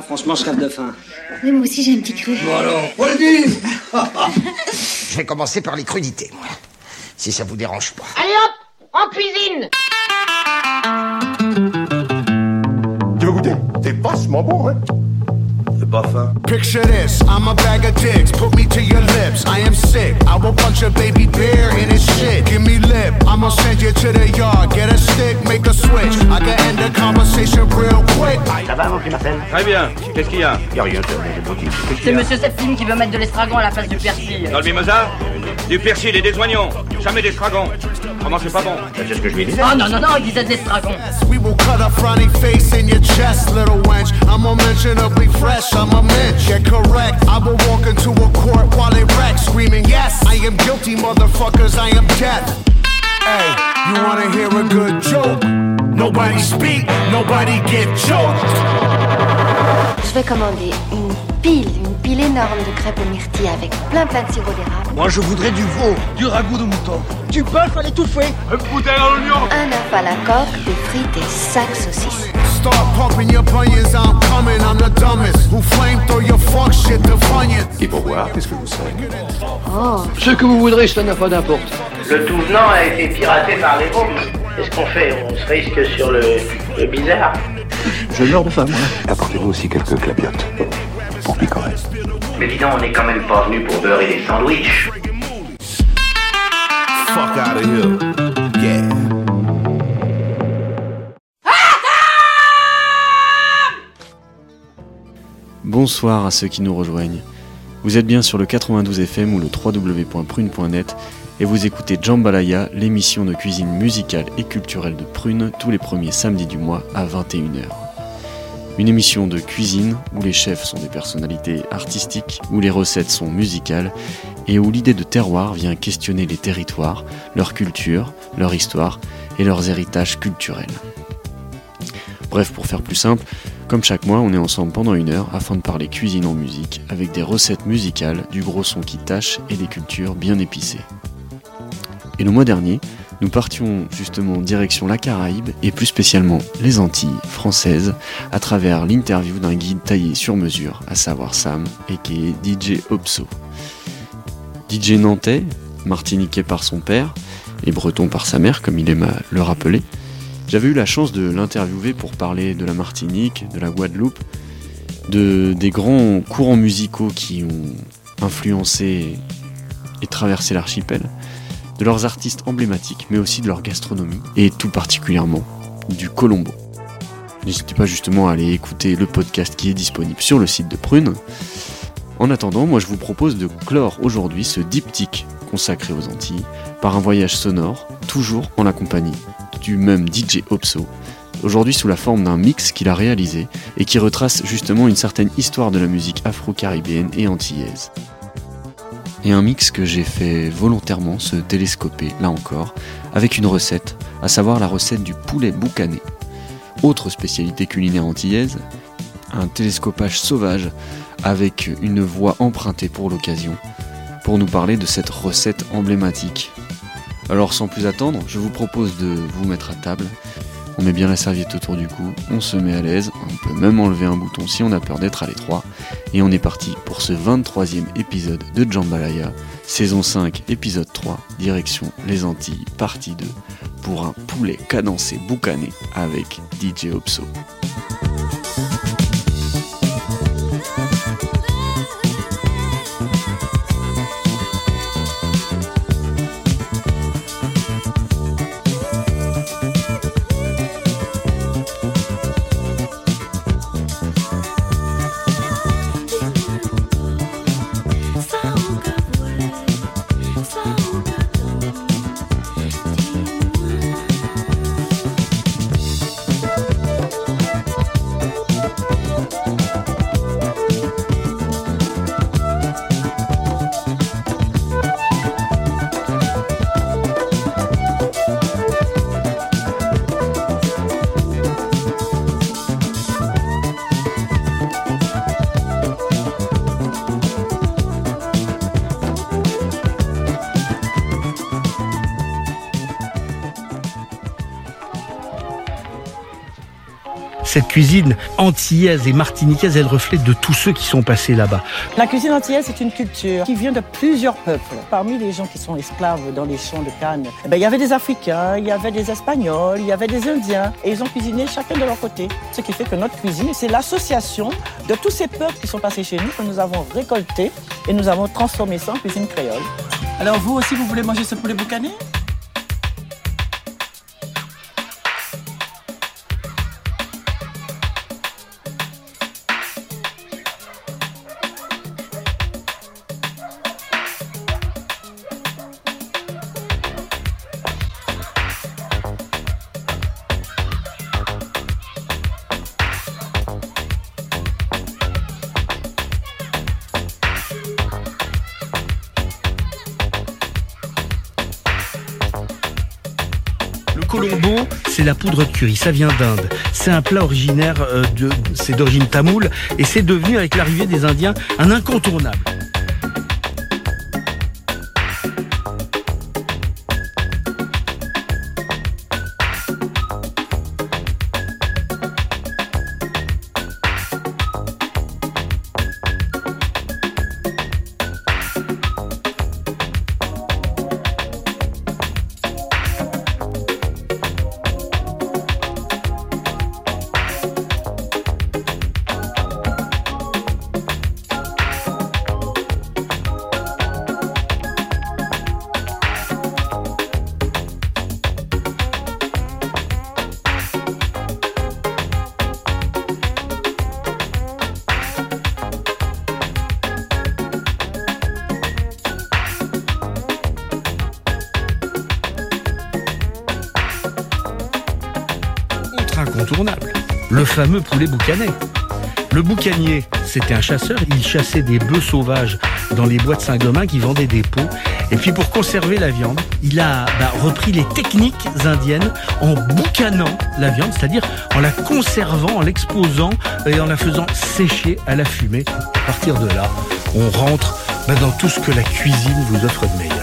Ah, franchement, je crève de faim. Oui, moi aussi j'ai un petit cru. Bon alors, on le dit Je vais commencer par les crudités, moi. Si ça vous dérange pas. Allez hop, en cuisine Tu veux goûter? C'est vachement bon, hein? Faim. Picture this, I'm a bag of dicks, put me to your lips. I am sick, I will punch a baby bear in his shit. Give me lip, I'ma send you to the yard. Get a stick, make a switch. I can end the conversation real quick. Ça va, mon Marcel Très bien. Qu'est-ce qu'il y a Y'a rien, c'est Monsieur Septime qui veut mettre de l'estragon à la place du persil. Dans le mimosa Du persil et des oignons. Jamais des stragons. Comment c'est pas bon C'est ce que je lui disais. Oh non, non, non, il disait de l'estragon. We will cut a frowny face in your chest, little wench. I'm unmentionably fresh, I'm a mensch. Get correct, I will walk into a court while it wrecks, screaming, Yes, I am guilty, motherfuckers, I am death. Hey, you wanna hear a good joke? Nobody speak, nobody get choked. Je vais commander une pile, une pile énorme de crêpes aux myrtilles avec plein plein de sirop d'érable. Moi, je voudrais du veau. Du ragoût de mouton. Du bœuf à l'étouffée. Un œuf à la coque, des frites et sacs saucisses. Start pumping your bunions, I'm coming, I'm the dumbest. Who flame throw your fuck shit to funyuns. Et pour boire, qu'est-ce que vous savez? Oh, Ce que vous voudrez, ça n'a pas d'importance. Le tout venant a été piraté par les bombes. Qu'est-ce qu'on fait? On se risque sur le, le bizarre. Je meurs de faim, moi. Apportez-vous aussi quelques clapiotes. Mais dis donc, on n'est quand même pas venu pour beurrer des sandwichs. Fuck out of here. Yeah. Bonsoir à ceux qui nous rejoignent. Vous êtes bien sur le 92 FM ou le www.prune.net et vous écoutez Jambalaya, l'émission de cuisine musicale et culturelle de Prune tous les premiers samedis du mois à 21h. Une émission de cuisine où les chefs sont des personnalités artistiques, où les recettes sont musicales et où l'idée de terroir vient questionner les territoires, leur culture, leur histoire et leurs héritages culturels. Bref, pour faire plus simple, comme chaque mois, on est ensemble pendant une heure afin de parler cuisine en musique, avec des recettes musicales, du gros son qui tâche et des cultures bien épicées. Et le mois dernier, nous partions justement en direction la Caraïbe et plus spécialement les Antilles françaises à travers l'interview d'un guide taillé sur mesure, à savoir Sam et qui est DJ Opso. DJ nantais, martiniquais par son père et breton par sa mère, comme il aime à le rappeler. J'avais eu la chance de l'interviewer pour parler de la Martinique, de la Guadeloupe, de, des grands courants musicaux qui ont influencé et traversé l'archipel, de leurs artistes emblématiques, mais aussi de leur gastronomie, et tout particulièrement du Colombo. N'hésitez pas justement à aller écouter le podcast qui est disponible sur le site de Prune. En attendant, moi je vous propose de clore aujourd'hui ce diptyque consacré aux Antilles par un voyage sonore, toujours en la compagnie du même DJ Opso, aujourd'hui sous la forme d'un mix qu'il a réalisé et qui retrace justement une certaine histoire de la musique afro-caribéenne et antillaise. Et un mix que j'ai fait volontairement se télescoper, là encore, avec une recette, à savoir la recette du poulet boucané. Autre spécialité culinaire antillaise, un télescopage sauvage avec une voix empruntée pour l'occasion, pour nous parler de cette recette emblématique alors sans plus attendre, je vous propose de vous mettre à table. On met bien la serviette autour du cou, on se met à l'aise, on peut même enlever un bouton si on a peur d'être à l'étroit. Et on est parti pour ce 23e épisode de Jambalaya, saison 5, épisode 3, direction les Antilles, partie 2, pour un poulet cadencé boucané avec DJ Opso. Cuisine antillaise et martiniquaise est le reflet de tous ceux qui sont passés là-bas. La cuisine antillaise, c'est une culture qui vient de plusieurs peuples. Parmi les gens qui sont esclaves dans les champs de Cannes, eh ben, il y avait des Africains, il y avait des Espagnols, il y avait des Indiens, et ils ont cuisiné chacun de leur côté. Ce qui fait que notre cuisine, c'est l'association de tous ces peuples qui sont passés chez nous, que nous avons récolté et nous avons transformé ça en cuisine créole. Alors vous aussi, vous voulez manger ce poulet boucané? La poudre de curry, ça vient d'Inde. C'est un plat originaire euh, de, c'est d'origine tamoule et c'est devenu avec l'arrivée des Indiens un incontournable. incontournable, poulet boucanet. Le boucanier, c'était un chasseur, il chassait des bœufs sauvages dans les bois de Saint-Gobain qui vendaient des peaux. Et puis pour conserver la viande, il a bah, repris les techniques indiennes en boucanant la viande, c'est-à-dire en la conservant, en l'exposant et en la faisant sécher à la fumée. À partir de là, on rentre bah, dans tout ce que la cuisine vous offre de meilleur.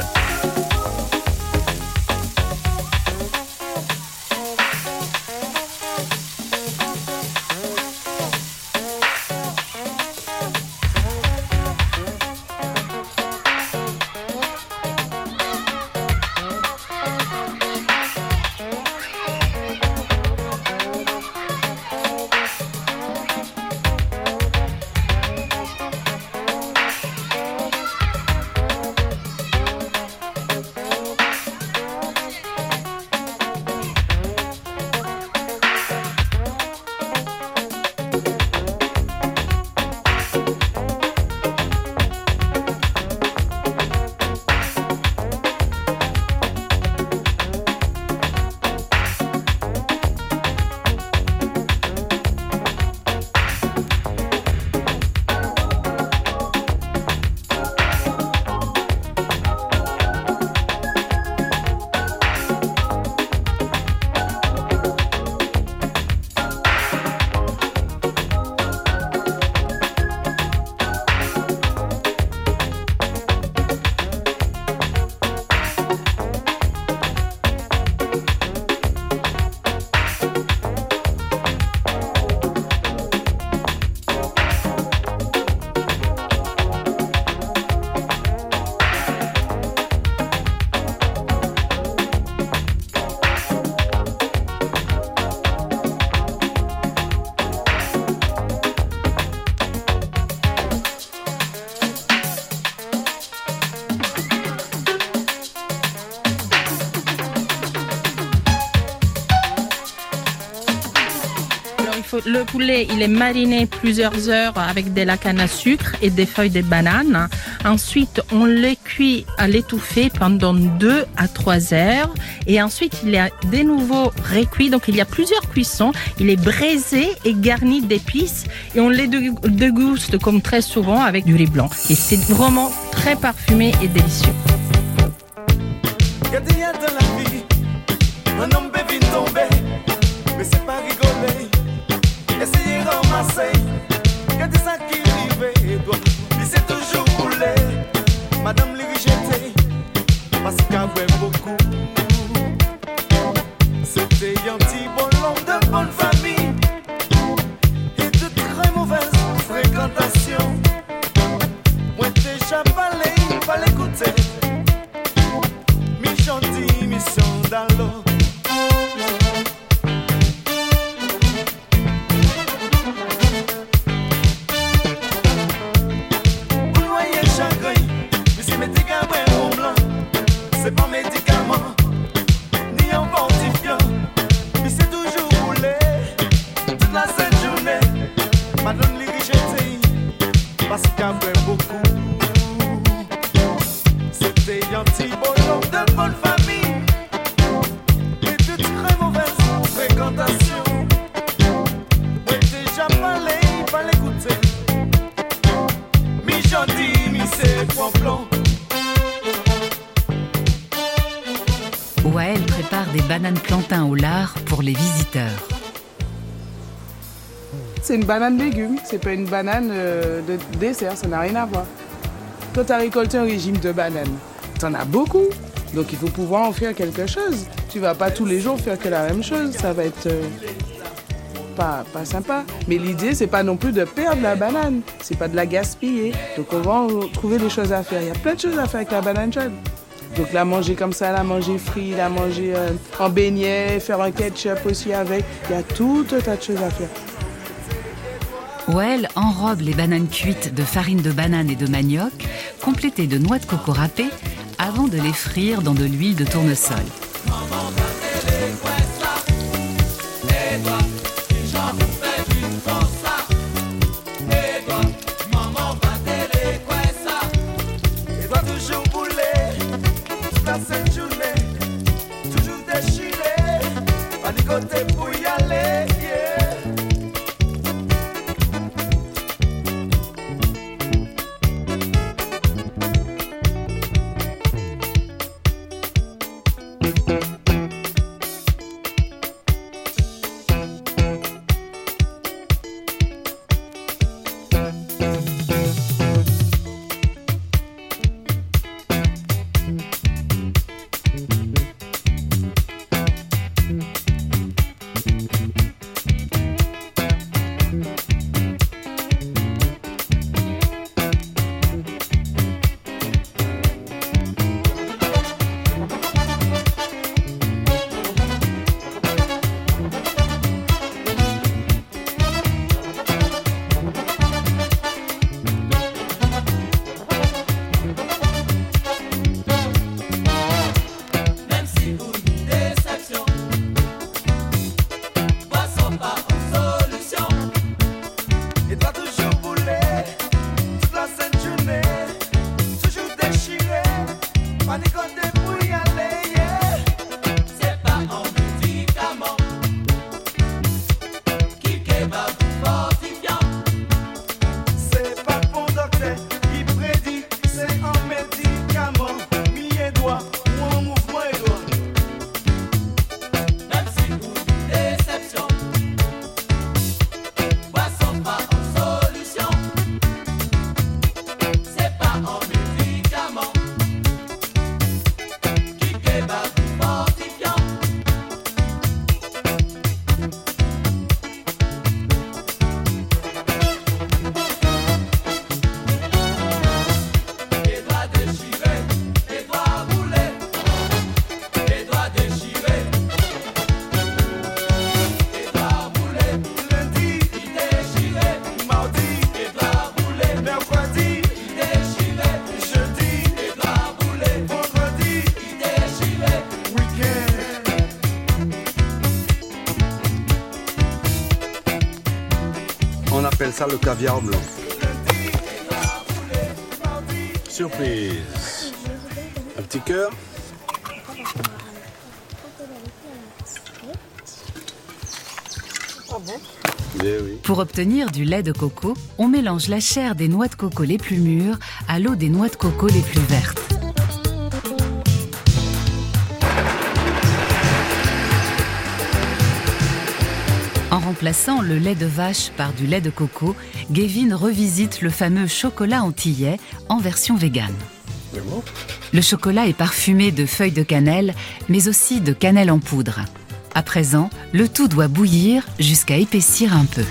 Le poulet, il est mariné plusieurs heures avec de la canne à sucre et des feuilles de banane. Ensuite, on le cuit à l'étouffée pendant 2 à 3 heures. Et ensuite, il est de nouveau recuit. Donc, il y a plusieurs cuissons. Il est braisé et garni d'épices. Et on les déguste comme très souvent avec du riz blanc. Et c'est vraiment très parfumé et délicieux. Banane légume, c'est pas une banane euh, de dessert, ça n'a rien à voir. Toi, tu as récolté un régime de bananes. T'en as beaucoup, donc il faut pouvoir en faire quelque chose. Tu vas pas tous les jours faire que la même chose, ça va être euh, pas, pas sympa. Mais l'idée, c'est pas non plus de perdre la banane, c'est pas de la gaspiller. Donc on va en trouver des choses à faire. Il y a plein de choses à faire avec la banane jaune. Donc la manger comme ça, la manger frite, la manger euh, en beignet, faire un ketchup aussi avec. Il y a tout un tas de choses à faire. Wael enrobe les bananes cuites de farine de banane et de manioc, complétées de noix de coco râpées, avant de les frire dans de l'huile de tournesol. Le caviar blanc. Surprise. Un petit cœur Eh. Pour obtenir du lait de coco, on mélange la chair des noix de coco les plus mûres à l'eau des noix de coco les plus vertes. Remplaçant le lait de vache par du lait de coco, Gavin revisite le fameux chocolat antillais en version végane. Le chocolat est parfumé de feuilles de cannelle, mais aussi de cannelle en poudre. À présent, le tout doit bouillir jusqu'à épaissir un peu.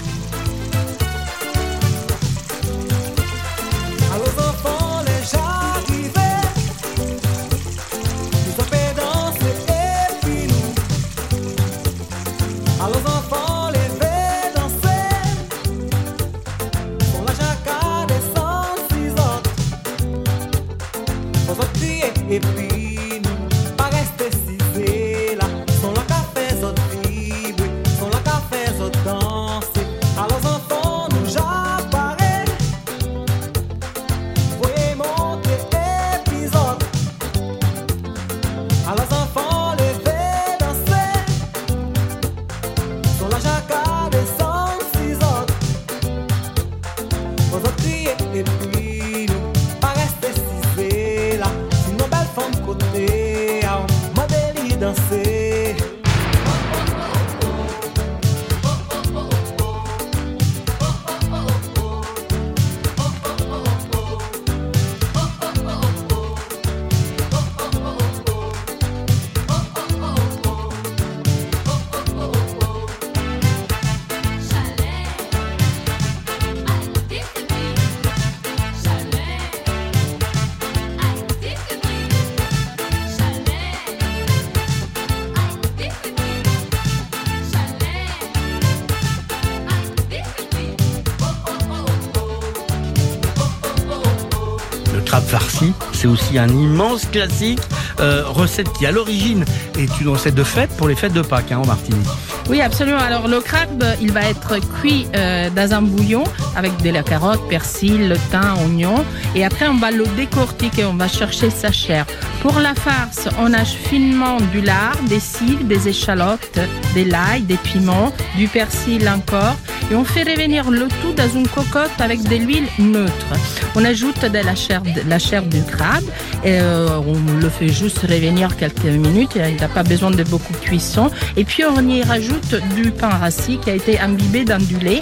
Un immense classique, euh, recette qui à l'origine est une recette de fête pour les fêtes de Pâques hein, en Martinique. Oui, absolument. Alors le crabe, il va être cuit euh, dans un bouillon avec de la carotte, persil, le thym, oignon. Et après, on va le décortiquer, on va chercher sa chair. Pour la farce, on hache finement du lard, des cives, des échalotes, des l'ail, des piments, du persil encore. Et on fait revenir le tout dans une cocotte avec de l'huile neutre. On ajoute de la chair, de la chair du crabe et euh, on le fait juste revenir quelques minutes. Il n'a pas besoin de beaucoup de cuisson. Et puis on y rajoute du pain rassis qui a été imbibé dans du lait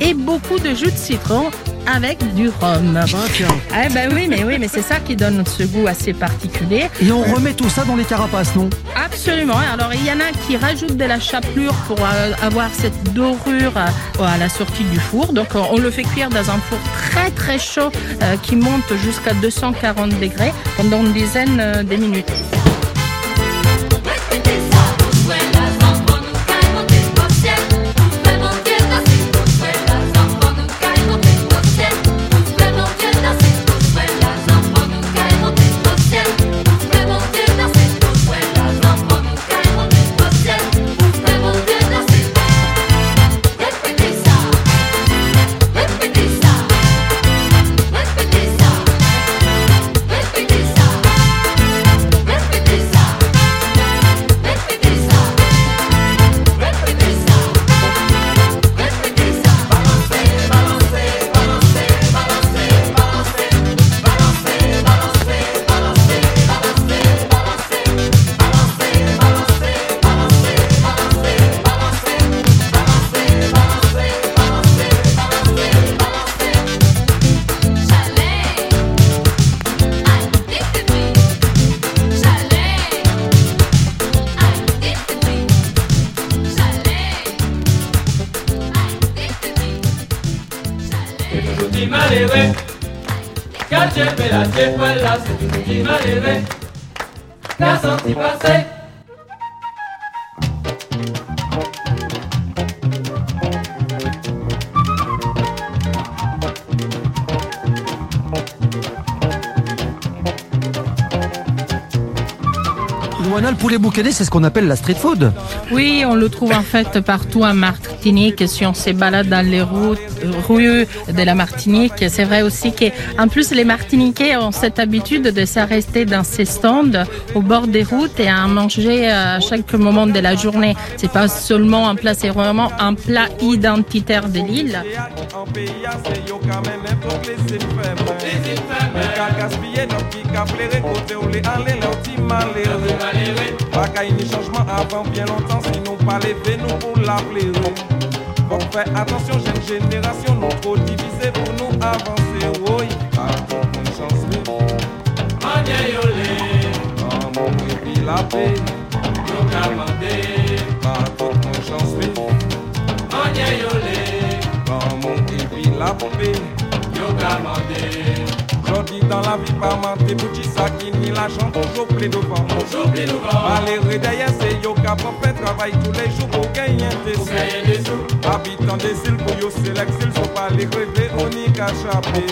et beaucoup de jus de citron avec du rhum. Ah ben oui, mais oui, mais c'est ça qui donne ce goût assez particulier. Et on remet tout ça dans les carapaces, non? Absolument. Alors il y en a qui rajoutent de la chapelure pour euh, avoir cette dorure euh, à la sortie du four. Donc on le fait cuire dans un four très très chaud euh, qui monte jusqu'à 240 degrés pendant une dizaine de minutes. Petit malheureux. Quand j'ai fait la cheval là, c'est un petit malheureux. T'as senti passer. Luana, le poulet boucané, c'est ce qu'on appelle la street food. Oui, on le trouve en fait partout en Martinique. Si on se balade dans les routes, rues de la Martinique, c'est vrai aussi que, en plus, les Martiniquais ont cette habitude de s'arrêter dans ces stands au bord des routes et à en manger à chaque moment de la journée. C'est pas seulement un plat, c'est vraiment un plat identitaire de l'île. Ka Pas qu'à une changement avant bien longtemps, sinon pas lever nous pour la plaire. Faut faire attention, jeune génération, nous trop divisés pour nous avancer. Oui, pas une chance. Mania yolé, dans mon puis la paix. Yo calmandé, pas une chance. Mania yolé, dans mon puis la paix. Yo calmandé. Jodi dans la vie, pas mentir, pour ça qui ni l'argent, toujours plein devant. Toujours plein devant. Malheureux derrière, c'est yo qui fait travail tous les jours pour gagner des sous. Habitants des îles, pour yo c'est l'exil, faut pas les rêver, on y cachaper.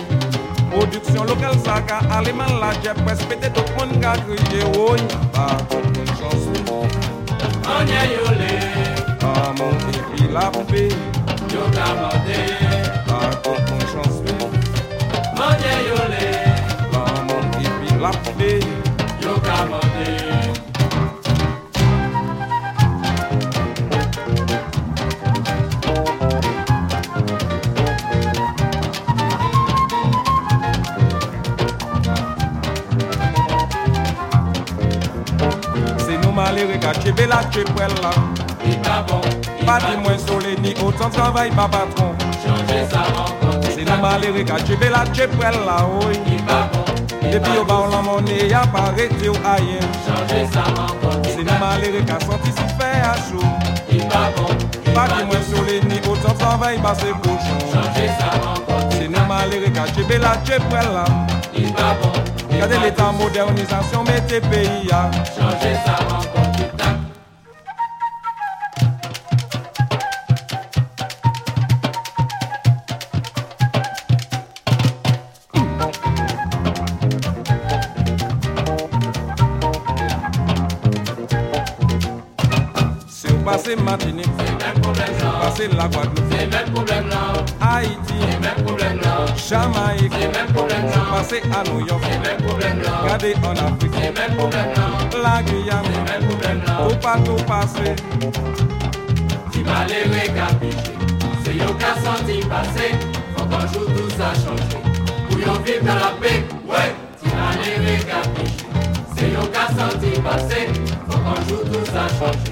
Production locale, ça ka allemand, la j'ai presque pété tout le monde a crié, oui, pas toute une chance. On y a yolé, ah mon puis la paix. Yo camandé, pas toute une chance. On Chepela, chepwela Ita bon, ita bon Pa di mwen sole ni autant travay pa patron. Se nou malere ka chebe la chepwel la oy Depi yo ba ou la mone ya pa rete ou ayen Se nou malere ka santi si fe a chou. Pa di mwen sole ni otan travay pa se pochon Se nou malere ka chebe la chepwel la. Gade l'état modernisation mette pays ya. Changer sa rencontre Passez Martinique, c'est même problème là. Passez la Guadeloupe, c'est même problème là. Haïti, c'est même problème là. Jamaïque, c'est même problème là. Passez à New York, c'est même problème là. Regardez en Afrique, c'est même problème là. La Guyane, c'est même problème là. Faut pas tout passer. Si malheureux capiché, c'est yo qu'a senti passer. Faut qu'un jour tout ça change. Pour yon vivre dans la paix, ouais. Si malheureux capiché, c'est yo qu'a senti passer. Faut qu'un jour tout ça change.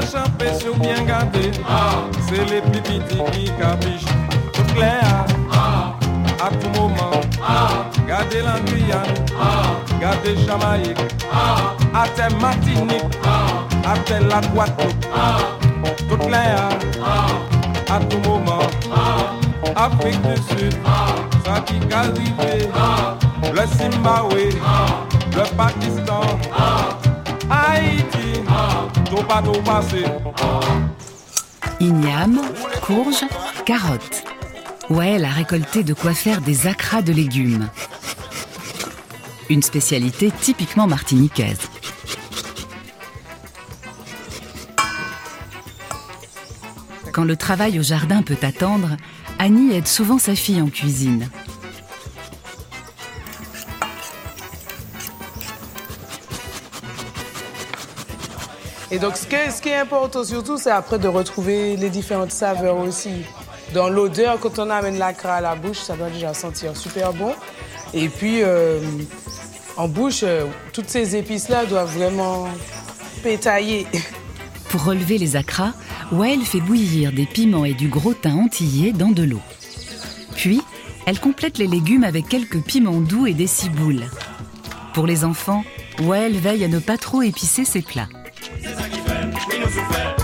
champer sur bien garder C'est les plus petits qui capichent. Tout clair. À tout moment. Gardez la Guyane. Gardez Jamaïque. À terre Martinique À terre la Guadeloupe Tout clair. À tout moment. Afrique du Sud. Ça qui Le Zimbabwe. Le Pakistan Haïti Igname, courge, carottes. Wael a récolté de quoi faire des acras de légumes. Une spécialité typiquement martiniquaise. Quand le travail au jardin peut attendre, Annie aide souvent sa fille en cuisine. Et donc, ce qui, est, important surtout, c'est après de retrouver les différentes saveurs aussi. Dans l'odeur, quand on amène l'acra à la bouche, ça doit déjà sentir super bon. Et puis, euh, en bouche, euh, toutes ces épices-là doivent vraiment pétailler. Pour relever les acras, Wael fait bouillir des piments et du gros thym antillais dans de l'eau. Puis, elle complète les légumes avec quelques piments doux et des ciboules. Pour les enfants, Wael veille à ne pas trop épicer ses plats. C'est ça qui fait, nous souffrons.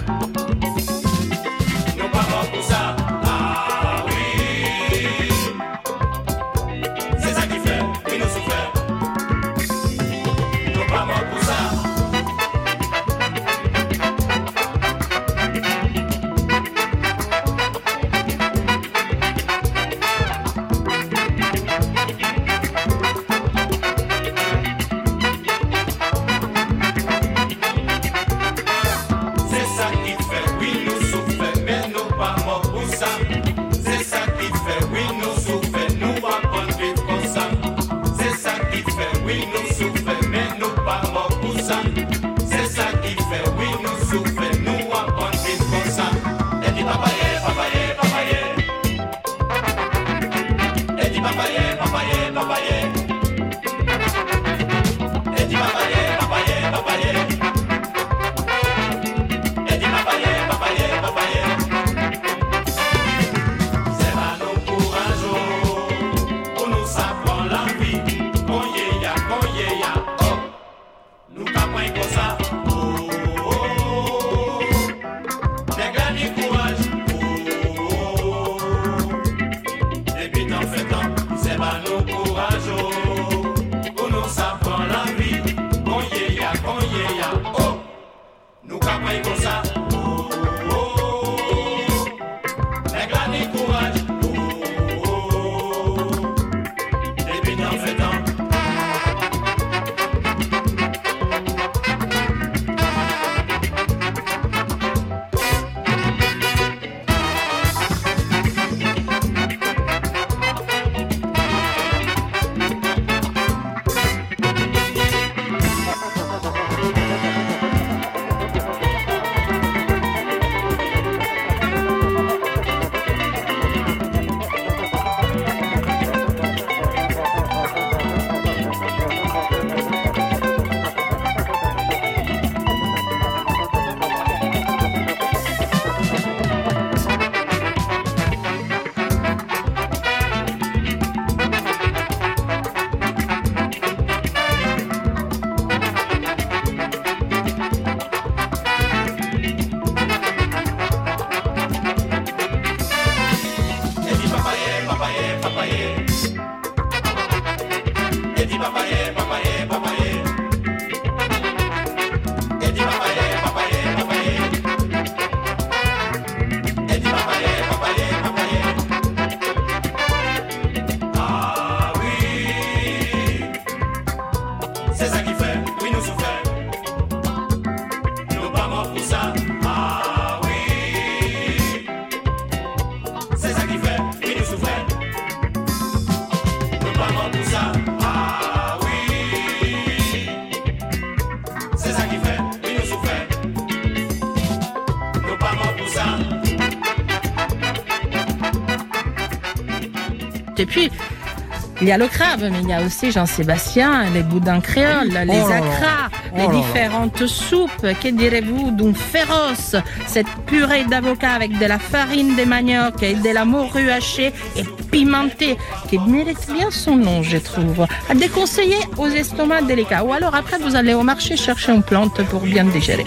Il y a le crabe, mais il y a aussi Jean-Sébastien, les boudins créoles, les là. acras, Oh les là. différentes soupes. Que direz-vous d'un féroce? Cette purée d'avocat avec de la farine de manioc et de la morue hachée et pimentée, qui mérite bien son nom, je trouve. À déconseiller aux estomacs délicats. Ou alors après, vous allez au marché chercher une plante pour bien digérer.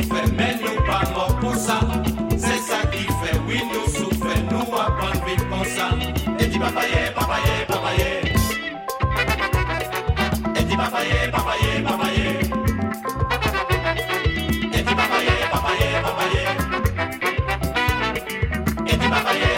Et dit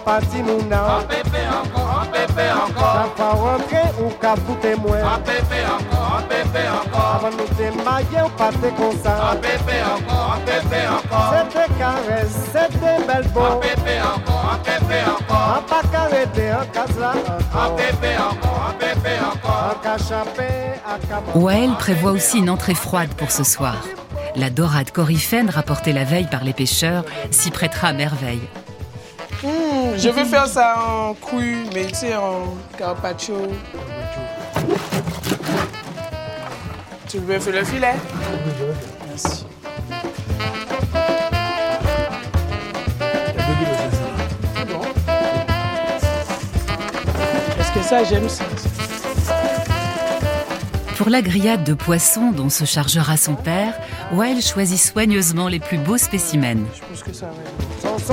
son en partie mouna. En pépé encore, en pépé encore. Ça va rentrer ou qu'à tout témoin. En pépé encore, en pépé encore. Avant nous démailler, on partait comme ça. En pépé encore, en pépé encore. C'était caresse, c'était belle beau. En pépé encore, en pépé encore. En pas carré, en casse là En pépé encore, en pépé encore. En cachapé, à cabot. Wael prévoit aussi une entrée froide pour ce soir. La dorade coryphène rapportée la veille par les pêcheurs s'y prêtera à merveille. Je vais faire ça en cru, mais tu sais, en carpaccio. Tu veux faire le filet? Merci. C'est bon. Parce que ça, j'aime ça? Pour la grillade de poissons dont se chargera son père, Wael choisit soigneusement les plus beaux spécimens. Je pense que ça va.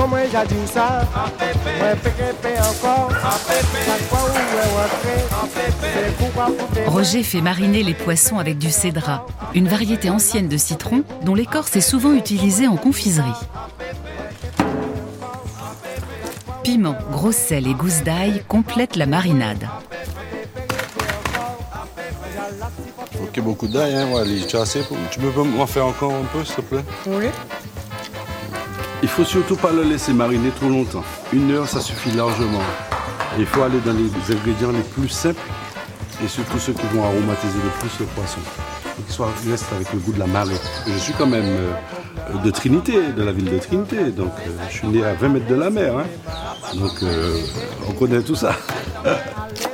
Moi, j'ai dit ça. Ouais, encore. Chaque fois où Roger fait mariner les poissons avec du cédra, une variété ancienne de citron dont l'écorce est souvent utilisée en confiserie. Piment, gros sel et gousse d'ail complètent la marinade. Ok, beaucoup d'ail, hein, as assez pour- Tu peux m'en faire encore un peu, s'il te plaît? Oui. Il faut surtout pas le laisser mariner trop longtemps. Une heure, ça suffit largement. Il faut aller dans les ingrédients les plus simples et surtout ceux qui vont aromatiser le plus le poisson. Qu'il soit reste avec le goût de la marée. Je suis quand même euh, de Trinité, de la ville de Trinité, donc euh, je suis né à 20 mètres de la mer. hein. Donc euh, on connaît tout ça.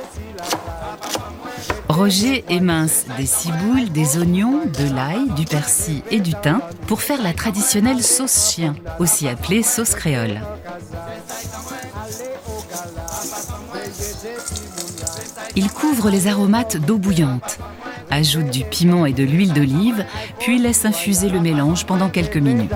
Roger émince des ciboules, des oignons, de l'ail, du persil et du thym pour faire la traditionnelle sauce chien, aussi appelée sauce créole. Il couvre les aromates d'eau bouillante, ajoute du piment et de l'huile d'olive, puis laisse infuser le mélange pendant quelques minutes.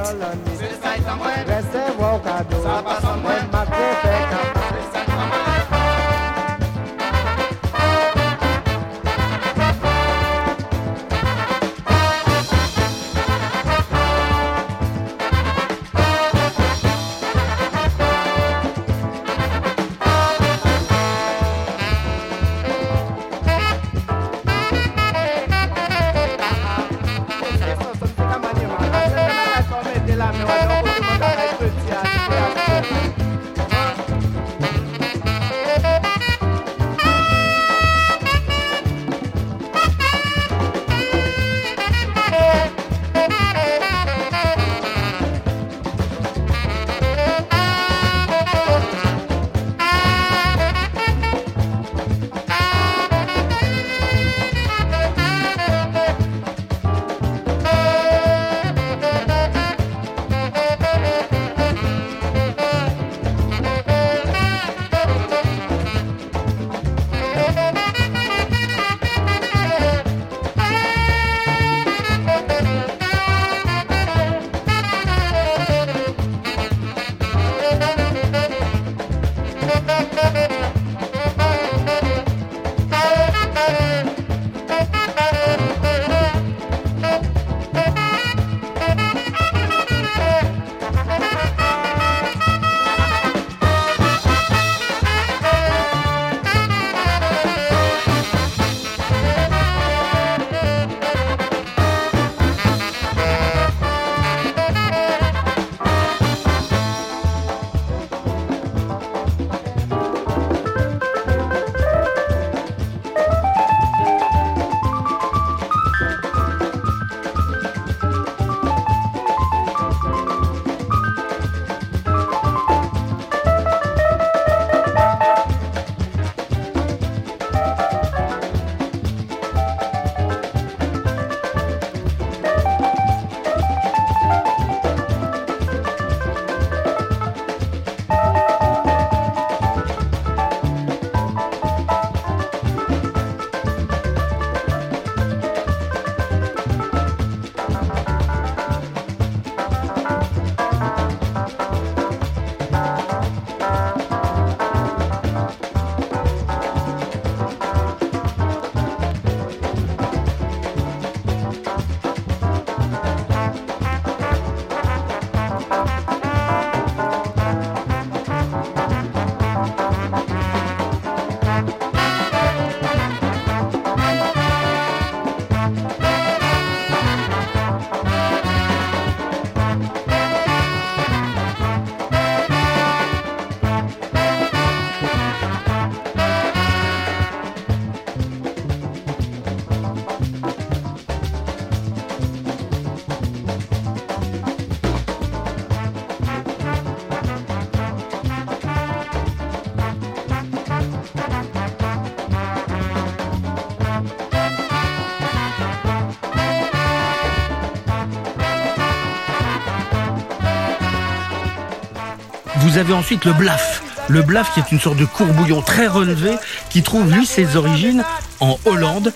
Vous avez ensuite le blaf. Le blaf qui est une sorte de courbouillon très relevé qui trouve lui ses origines en Hollande.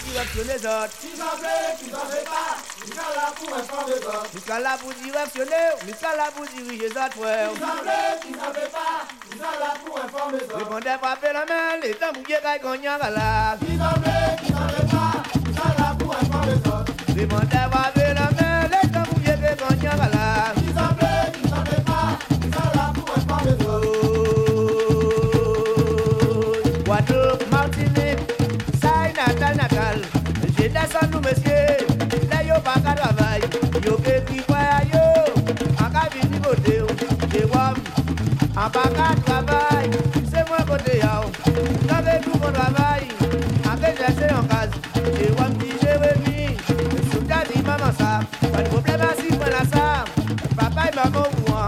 Papa et maman, au courant.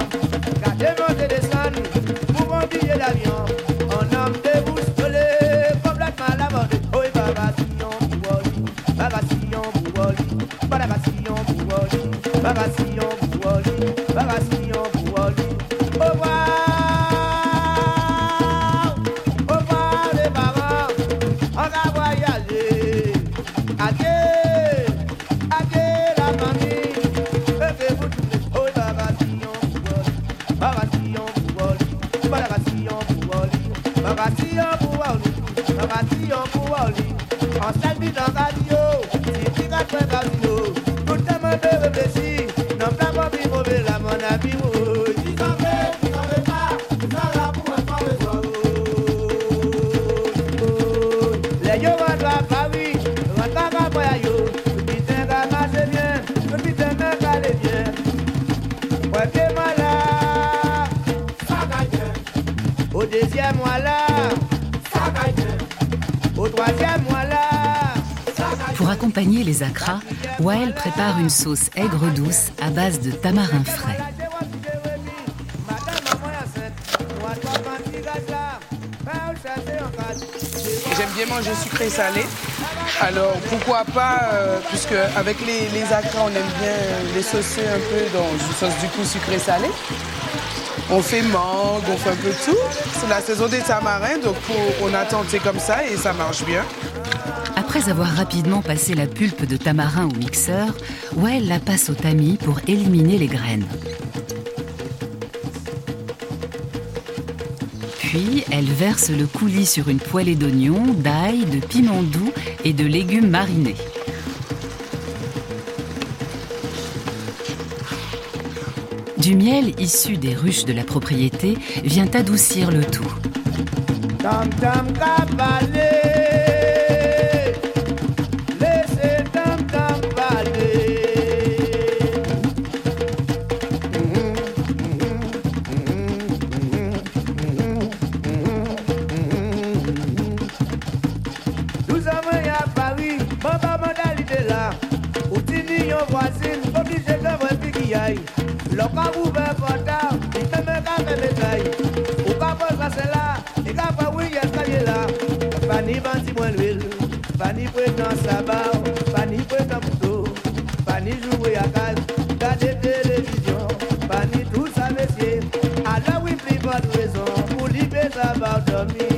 Gardez, montez, descendre. Pour mon billet d'avion. Si tu as fait accompagner les acras, Wael prépare une sauce aigre douce à base de tamarin frais. J'aime bien manger sucré et salé. Alors pourquoi pas, euh, puisque avec les, acras, on aime bien les saucer un peu dans une sauce du coup sucré salé. On fait mangue, on fait un peu tout. C'est la saison des tamarins, donc on a tenté comme ça et ça marche bien. Après avoir rapidement passé la pulpe de tamarin au mixeur, Wael la passe au tamis pour éliminer les graines. Puis, elle verse le coulis sur une poêlée d'oignons, d'ail, de piment doux et de légumes marinés. Du miel issu des ruches de la propriété vient adoucir le tout. Fani pretan sabaw, fani pretan poutou Fani jouwe akaz, gade televizyon Fani tout sa mesye, ala wif li bon rezon Pou li pe sabaw domi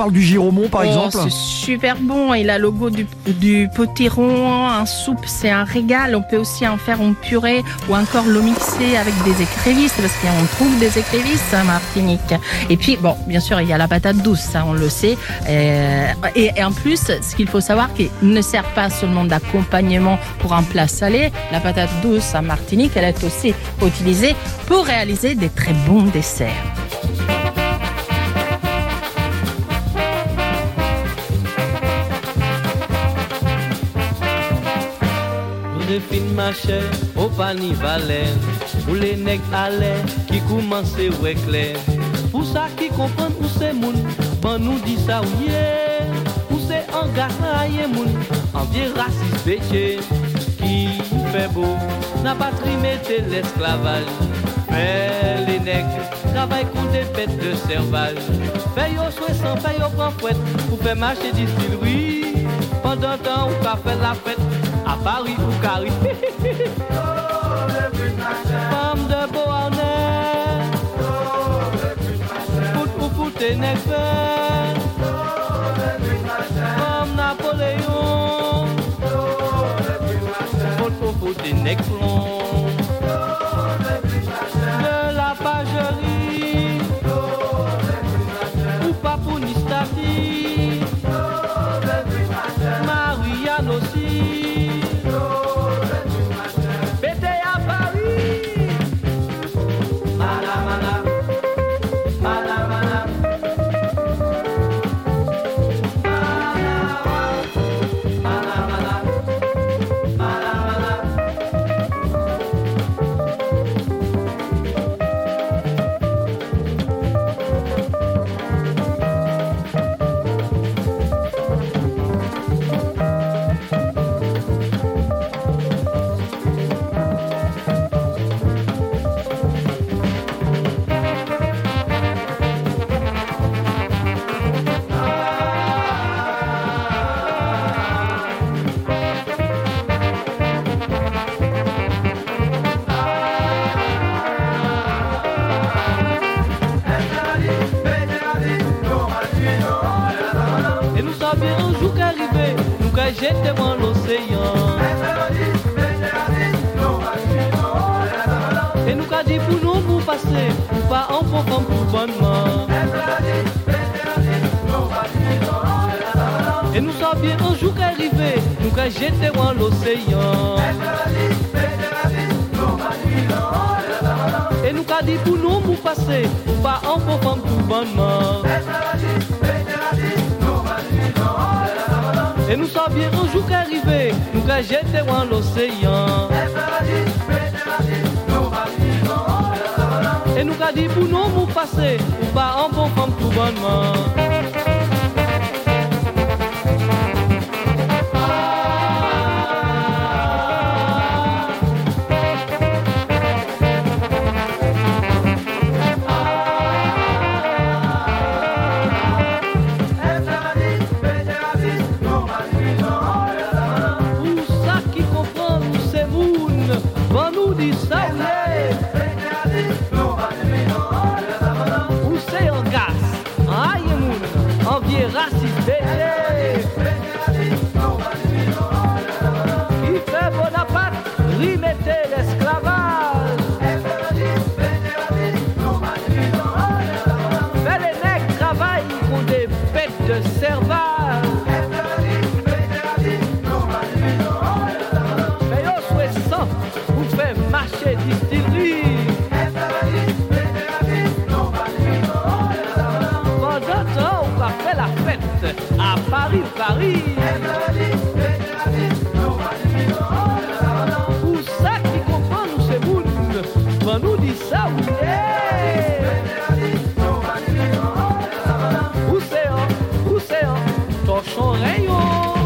parle du giromont, par Oh, exemple C'est super bon. Il a le goût du, du potiron en soupe, c'est un régal. On peut aussi en faire en purée ou encore le mixer avec des écrevisses parce qu'on trouve des écrevisses à Martinique. Et puis, bon, bien sûr, il y a la patate douce, ça on le sait. Euh, Et, et en plus, ce qu'il faut savoir, qu'il ne sert pas seulement d'accompagnement pour un plat salé. La patate douce à Martinique, elle est aussi utilisée pour réaliser des très bons desserts. Defin mache ou pani valen Ou le neg ale ki koumanse wek le Pou sa ki kompran ou se moun Ban nou di sa ou ye Ou se angaye moun An vie rasis beche Ki fe beau Na patri mette l'esclavaj Fe le neg Travay kon de pet de servaj Fe yo swe san, fe yo pran fwet Ou fe mache di stilwi Pendant tan ou ka fe la fête à Paris ou Cari. Femme de Beauharnais, foot ou foot et Et nous qu'à dit pour nous passer, ou pas en bon femme tout bonnement. Paris, Paris. Pour ça comprend nous c'est moun, va nous dire ça. Où c'est rayon.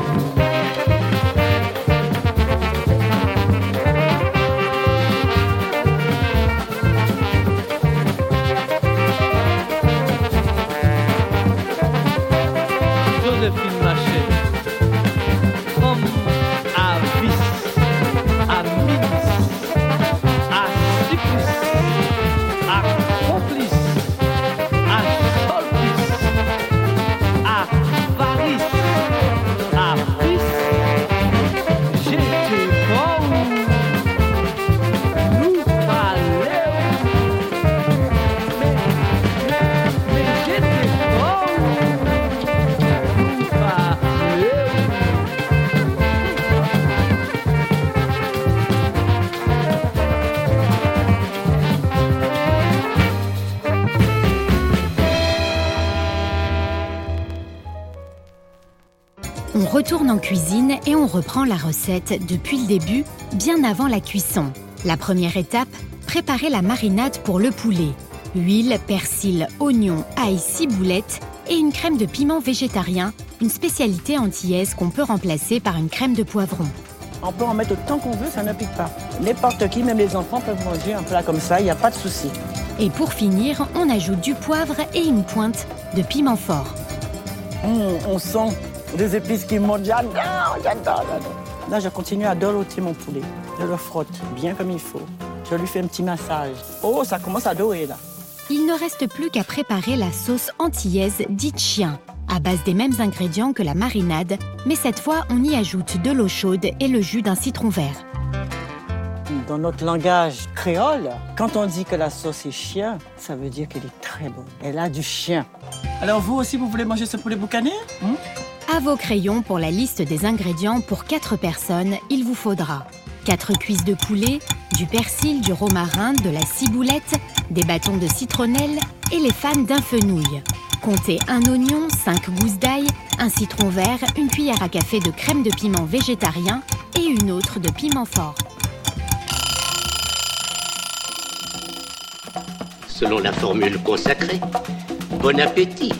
Cuisine et on reprend la recette depuis le début, bien avant la cuisson. La première étape, préparer la marinade pour le poulet. Huile, persil, oignon, ail, ciboulette et une crème de piment végétarien, une spécialité antillaise qu'on peut remplacer par une crème de poivron. On peut en mettre autant qu'on veut, ça ne pique pas. N'importe qui, même les enfants, peuvent manger un plat comme ça, il n'y a pas de souci. Et pour finir, on ajoute du poivre et une pointe de piment fort. On sent des épices qui montent. J'adore, j'adore, j'adore. Là, je continue à dorloter mon poulet. Je le frotte bien comme il faut. Je lui fais un petit massage. Oh, ça commence à dorer là. Il ne reste plus qu'à préparer la sauce antillaise dite chien, à base des mêmes ingrédients que la marinade, mais cette fois on y ajoute de l'eau chaude et le jus d'un citron vert. Dans notre langage créole, quand on dit que la sauce est chien, ça veut dire qu'elle est très bonne. Elle a du chien. Alors vous aussi, vous voulez manger ce poulet boucané? Hum À vos crayons pour la liste des ingrédients pour 4 personnes, il vous faudra 4 cuisses de poulet, du persil, du romarin, de la ciboulette, des bâtons de citronnelle et les fans d'un fenouil. Comptez un oignon, 5 gousses d'ail, un citron vert, une cuillère à café de crème de piment végétarien et une autre de piment fort. Selon la formule consacrée, bon appétit.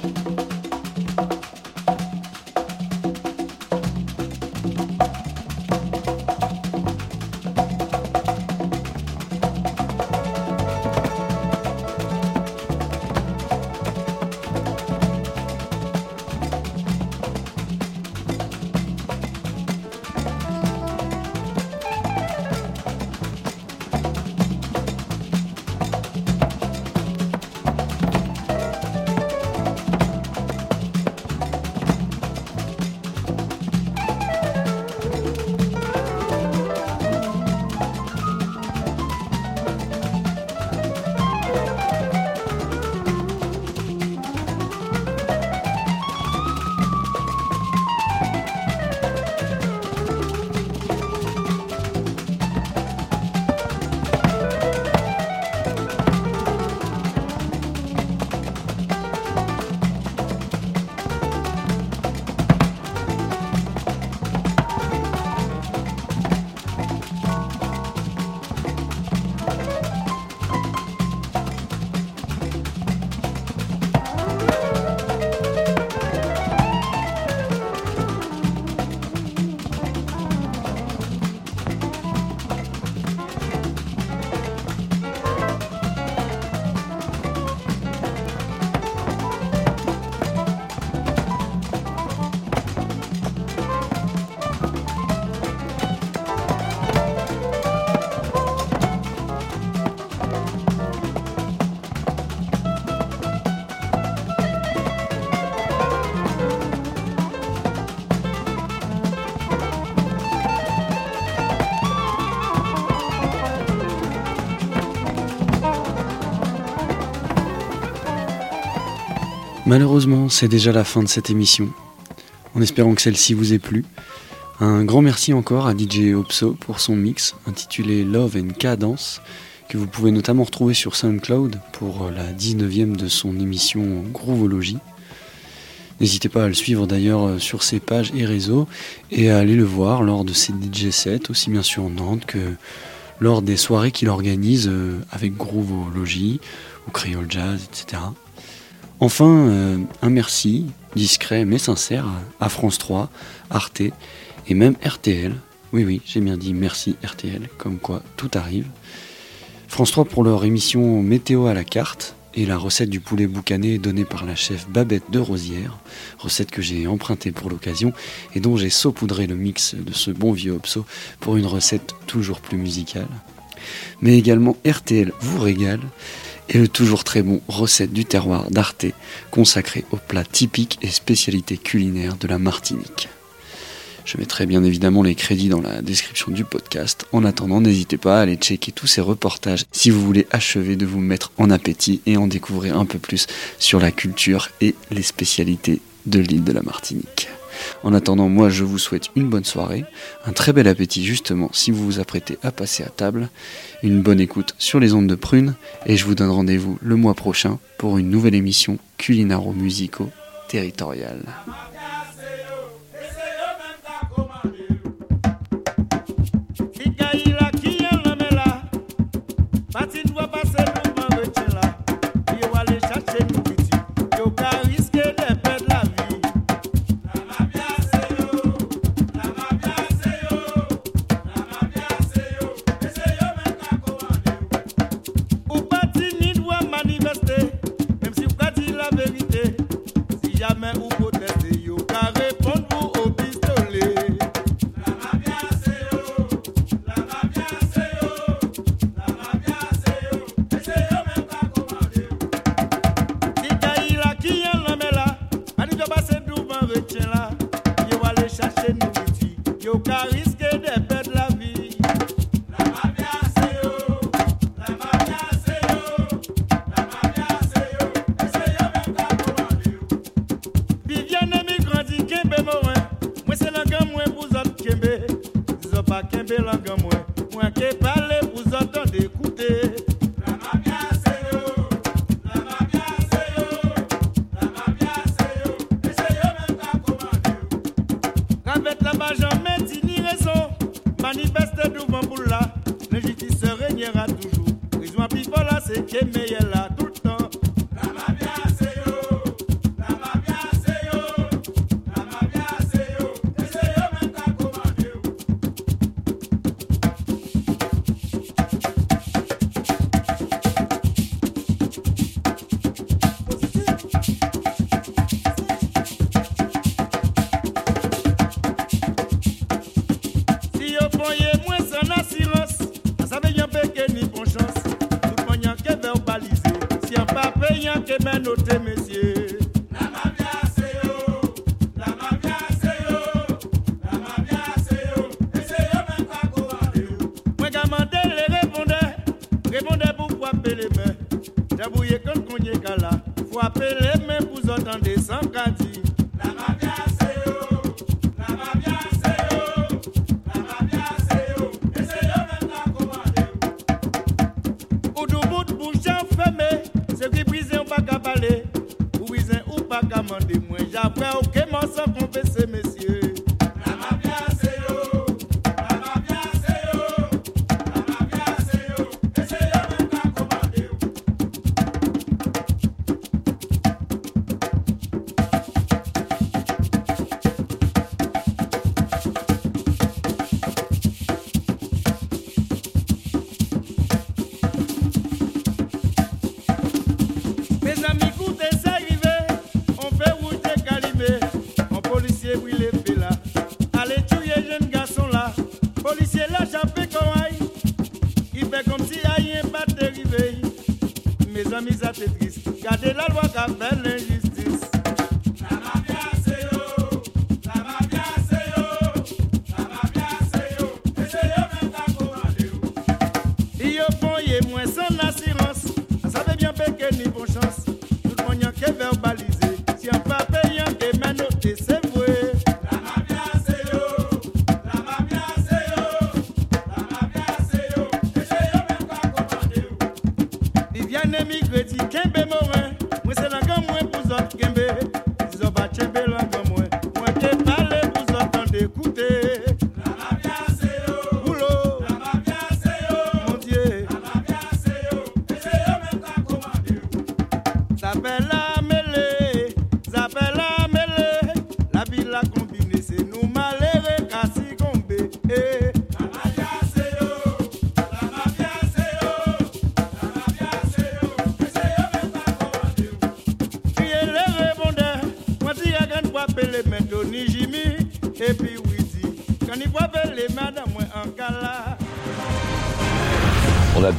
Malheureusement, c'est déjà la fin de cette émission. En espérant que celle-ci vous ait plu. Un grand merci encore à DJ Opso pour son mix intitulé Love and Cadence, que vous pouvez notamment retrouver sur SoundCloud pour la 19e de son émission Groovologie. N'hésitez pas à le suivre d'ailleurs sur ses pages et réseaux et à aller le voir lors de ses DJ sets, aussi bien sur Nantes que lors des soirées qu'il organise euh, avec Groovologie ou Creole Jazz, etc. Enfin, euh, un merci discret mais sincère à France 3, Arte et même RTL. Oui, oui, j'ai bien dit merci RTL, comme quoi tout arrive. France 3 pour leur émission Météo à la carte et la recette du poulet boucané donnée par la chef Babette de Rosière, recette que j'ai empruntée pour l'occasion et dont j'ai saupoudré le mix de ce bon vieux Opso pour une recette toujours plus musicale. Mais également RTL vous régale et le toujours très bon recette du terroir d'Arte consacré aux plats typiques et spécialités culinaires de la Martinique. Je mettrai bien évidemment les crédits dans la description du podcast. En attendant, n'hésitez pas à aller checker tous ces reportages si vous voulez achever de vous mettre en appétit et en découvrir un peu plus sur la culture et les spécialités de l'île de la Martinique. En attendant, moi je vous souhaite une bonne soirée, un très bel appétit justement si vous vous apprêtez à passer à table, une bonne écoute sur les ondes de prune et je vous donne rendez-vous le mois prochain pour une nouvelle émission culinaro-musico territoriale.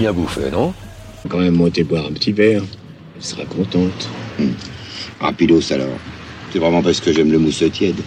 Bien bouffé, non? Quand même monter boire un petit verre. Elle sera contente. Rapidos alors. C'est vraiment parce que j'aime le mousse tiède.